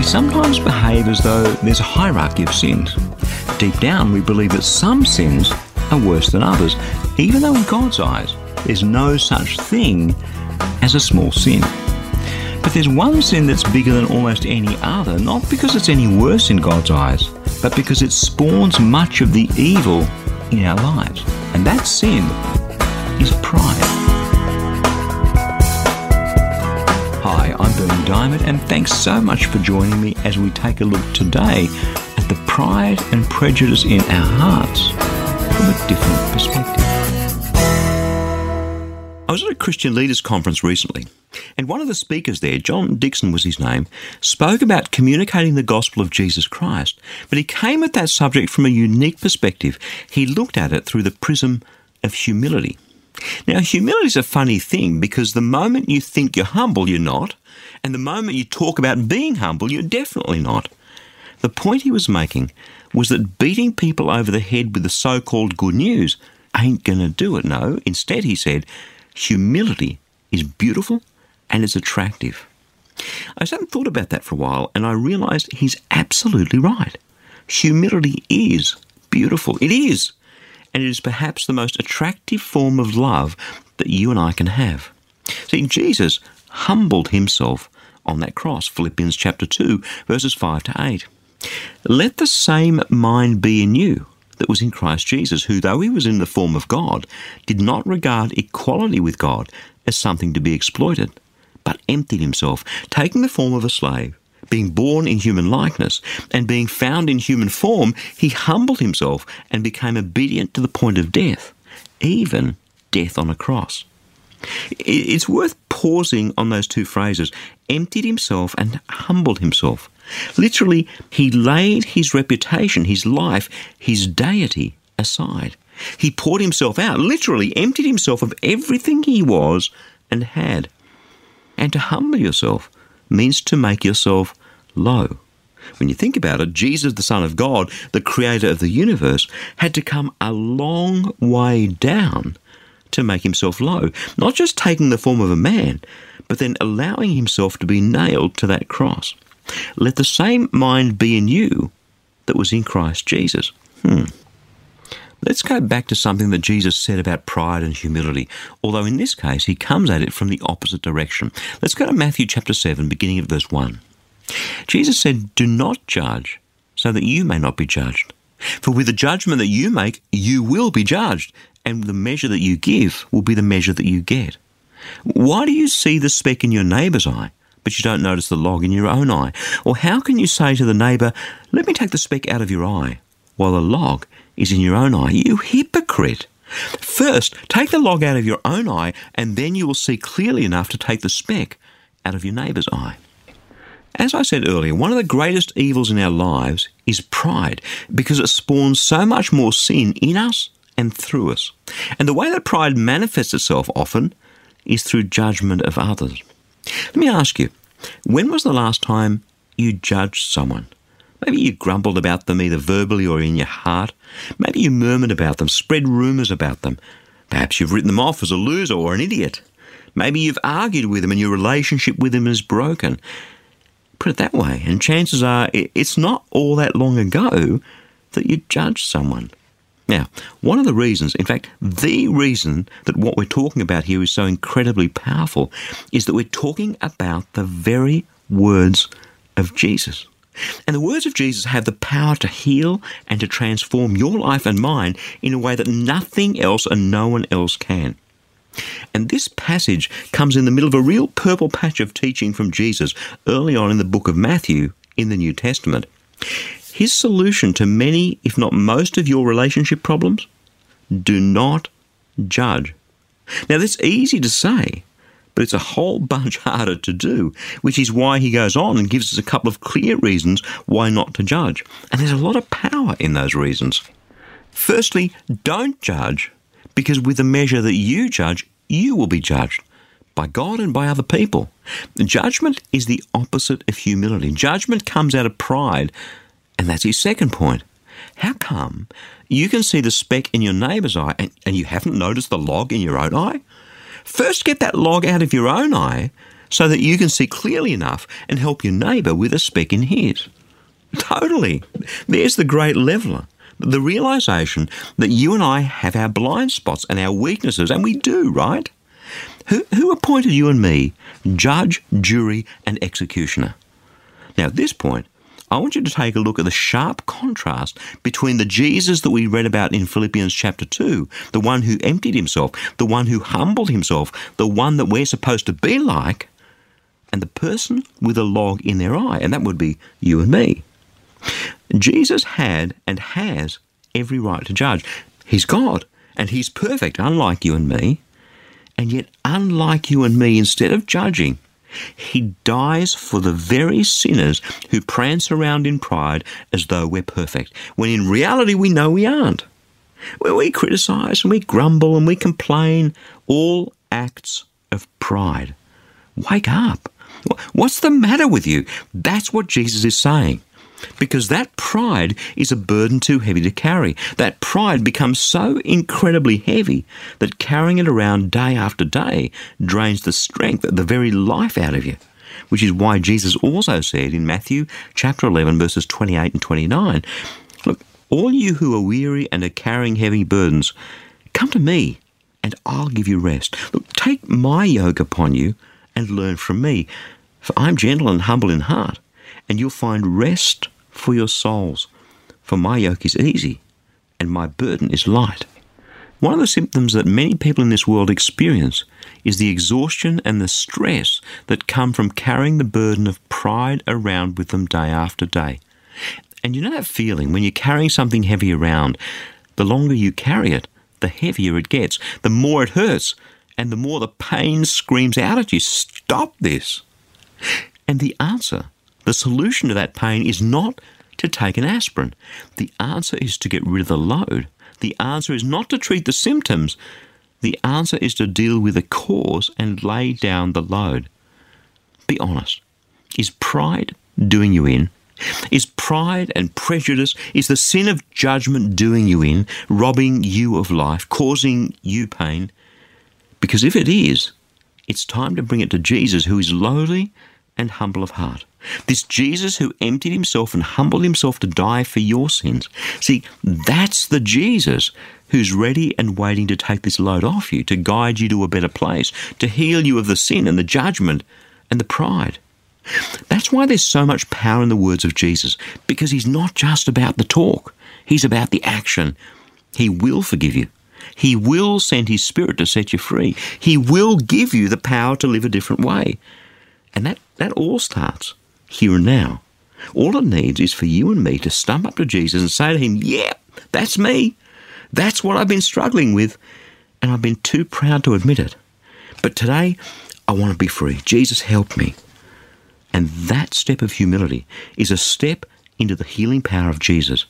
We sometimes behave as though there's a hierarchy of sins. Deep down, we believe that some sins are worse than others, even though in God's eyes, there's no such thing as a small sin. But there's one sin that's bigger than almost any other, not because it's any worse in God's eyes, but because it spawns much of the evil in our lives. And that sin is pride. Hi, I'm Berni Dymet, and thanks so much for joining me as we take a look today at the pride and prejudice in our hearts from a different perspective. I was at a Christian Leaders Conference recently, and one of the speakers there, John Dickson was his name, spoke about communicating the gospel of Jesus Christ, but he came at that subject from a unique perspective. He looked at it through the prism of humility. Now, humility is a funny thing because the moment you think you're humble, you're not, and the moment you talk about being humble, you're definitely not. The point he was making was that beating people over the head with the so called good news ain't going to do it. No, instead, he said, humility is beautiful and it's attractive. I sat and thought about that for a while and I realized he's absolutely right. Humility is beautiful. It is and it is perhaps the most attractive form of love that you and I can have. See, Jesus humbled himself on that cross, Philippians chapter 2, verses 5 to 8. Let the same mind be in you that was in Christ Jesus, who, though he was in the form of God, did not regard equality with God as something to be exploited, but emptied himself, taking the form of a slave being born in human likeness, and being found in human form, he humbled himself and became obedient to the point of death, even death on a cross. It's worth pausing on those two phrases emptied himself and humbled himself. Literally, he laid his reputation, his life, his deity aside. He poured himself out, literally emptied himself of everything he was and had. And to humble yourself means to make yourself low. When you think about it, Jesus, the Son of God, the creator of the universe, had to come a long way down to make himself low, not just taking the form of a man, but then allowing himself to be nailed to that cross. Let the same mind be in you that was in Christ Jesus. Hmm. Let's go back to something that Jesus said about pride and humility, although in this case he comes at it from the opposite direction. Let's go to Matthew chapter 7, beginning at verse 1. Jesus said, Do not judge, so that you may not be judged. For with the judgment that you make, you will be judged, and the measure that you give will be the measure that you get. Why do you see the speck in your neighbour's eye, but you don't notice the log in your own eye? Or how can you say to the neighbour, Let me take the speck out of your eye, while the log is in your own eye? You hypocrite! First, take the log out of your own eye, and then you will see clearly enough to take the speck out of your neighbour's eye. As I said earlier, one of the greatest evils in our lives is pride because it spawns so much more sin in us and through us. And the way that pride manifests itself often is through judgment of others. Let me ask you, when was the last time you judged someone? Maybe you grumbled about them either verbally or in your heart. Maybe you murmured about them, spread rumours about them. Perhaps you've written them off as a loser or an idiot. Maybe you've argued with them and your relationship with them is broken. Put it that way. And chances are it's not all that long ago that you judged someone. Now, one of the reasons, in fact, the reason that what we're talking about here is so incredibly powerful is that we're talking about the very words of Jesus. And the words of Jesus have the power to heal and to transform your life and mine in a way that nothing else and no one else can. And this passage comes in the middle of a real purple patch of teaching from Jesus early on in the book of Matthew in the New Testament. His solution to many, if not most, of your relationship problems do not judge. Now, that's easy to say, but it's a whole bunch harder to do, which is why he goes on and gives us a couple of clear reasons why not to judge. And there's a lot of power in those reasons. Firstly, don't judge, because with the measure that you judge, you will be judged by God and by other people. Judgment is the opposite of humility. Judgment comes out of pride, and that's his second point. How come you can see the speck in your neighbour's eye and, and you haven't noticed the log in your own eye? First, get that log out of your own eye so that you can see clearly enough and help your neighbour with a speck in his. Totally. There's the great leveller. The realization that you and I have our blind spots and our weaknesses, and we do, right? Who, who appointed you and me judge, jury, and executioner? Now, at this point, I want you to take a look at the sharp contrast between the Jesus that we read about in Philippians chapter 2, the one who emptied himself, the one who humbled himself, the one that we're supposed to be like, and the person with a log in their eye, and that would be you and me. Jesus had and has every right to judge. He's God, and He's perfect, unlike you and me. And yet, unlike you and me, instead of judging, he dies for the very sinners who prance around in pride as though we're perfect, when in reality we know we aren't. When we criticize and we grumble and we complain, all acts of pride. Wake up. What's the matter with you? That's what Jesus is saying. Because that pride is a burden too heavy to carry. That pride becomes so incredibly heavy that carrying it around day after day drains the strength, the very life out of you. Which is why Jesus also said in Matthew chapter 11, verses 28 and 29, Look, all you who are weary and are carrying heavy burdens, come to me and I'll give you rest. Look, take my yoke upon you and learn from me, for I'm gentle and humble in heart and you'll find rest for your souls. For my yoke is easy and my burden is light. One of the symptoms that many people in this world experience is the exhaustion and the stress that come from carrying the burden of pride around with them day after day. And you know that feeling when you're carrying something heavy around, the longer you carry it, the heavier it gets, the more it hurts, and the more the pain screams out at you, Stop this! And the answer the solution to that pain is not to take an aspirin. The answer is to get rid of the load. The answer is not to treat the symptoms. The answer is to deal with the cause and lay down the load. Be honest. Is pride doing you in? Is pride and prejudice, is the sin of judgment doing you in, robbing you of life, causing you pain? Because if it is, it's time to bring it to Jesus, who is lowly and humble of heart. This Jesus who emptied himself and humbled himself to die for your sins. See, that's the Jesus who's ready and waiting to take this load off you, to guide you to a better place, to heal you of the sin and the judgment and the pride. That's why there's so much power in the words of Jesus, because he's not just about the talk, he's about the action. He will forgive you. He will send his spirit to set you free. He will give you the power to live a different way. And that, that all starts here and now. All it needs is for you and me to stump up to Jesus and say to him, Yeah, that's me. That's what I've been struggling with, and I've been too proud to admit it. But today, I want to be free. Jesus, help me. And that step of humility is a step into the healing power of Jesus.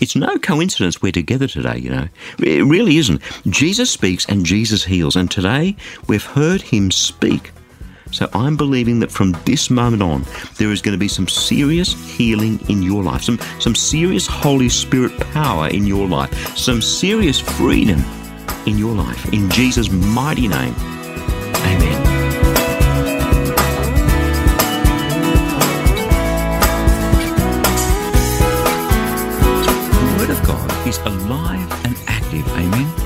It's no coincidence we're together today, you know. It really isn't. Jesus speaks and Jesus heals. And today, we've heard him speak so I'm believing that from this moment on, there is going to be some serious healing in your life, some, some serious Holy Spirit power in your life, some serious freedom in your life. In Jesus' mighty name, amen. The Word of God is alive and active, amen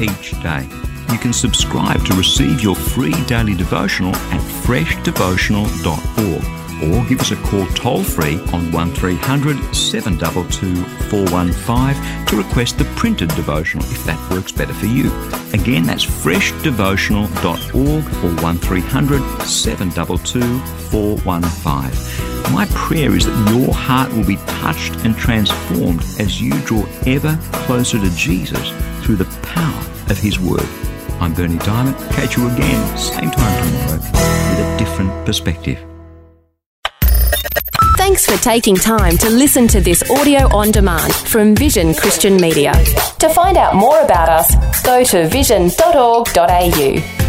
each day. you can subscribe to receive your free daily devotional at freshdevotional.org or give us a call toll free on 1300 722 415 to request the printed devotional if that works better for you. Again, that's freshdevotional.org or 1300 722 415. My prayer is that your heart will be touched and transformed as you draw ever closer to Jesus through the power of His Word. I'm Berni Dymet. Catch you again, same time tomorrow, with a different perspective. Thanks for taking time to listen to this audio on demand from Vision Christian Media. To find out more about us, go to vision.org.au.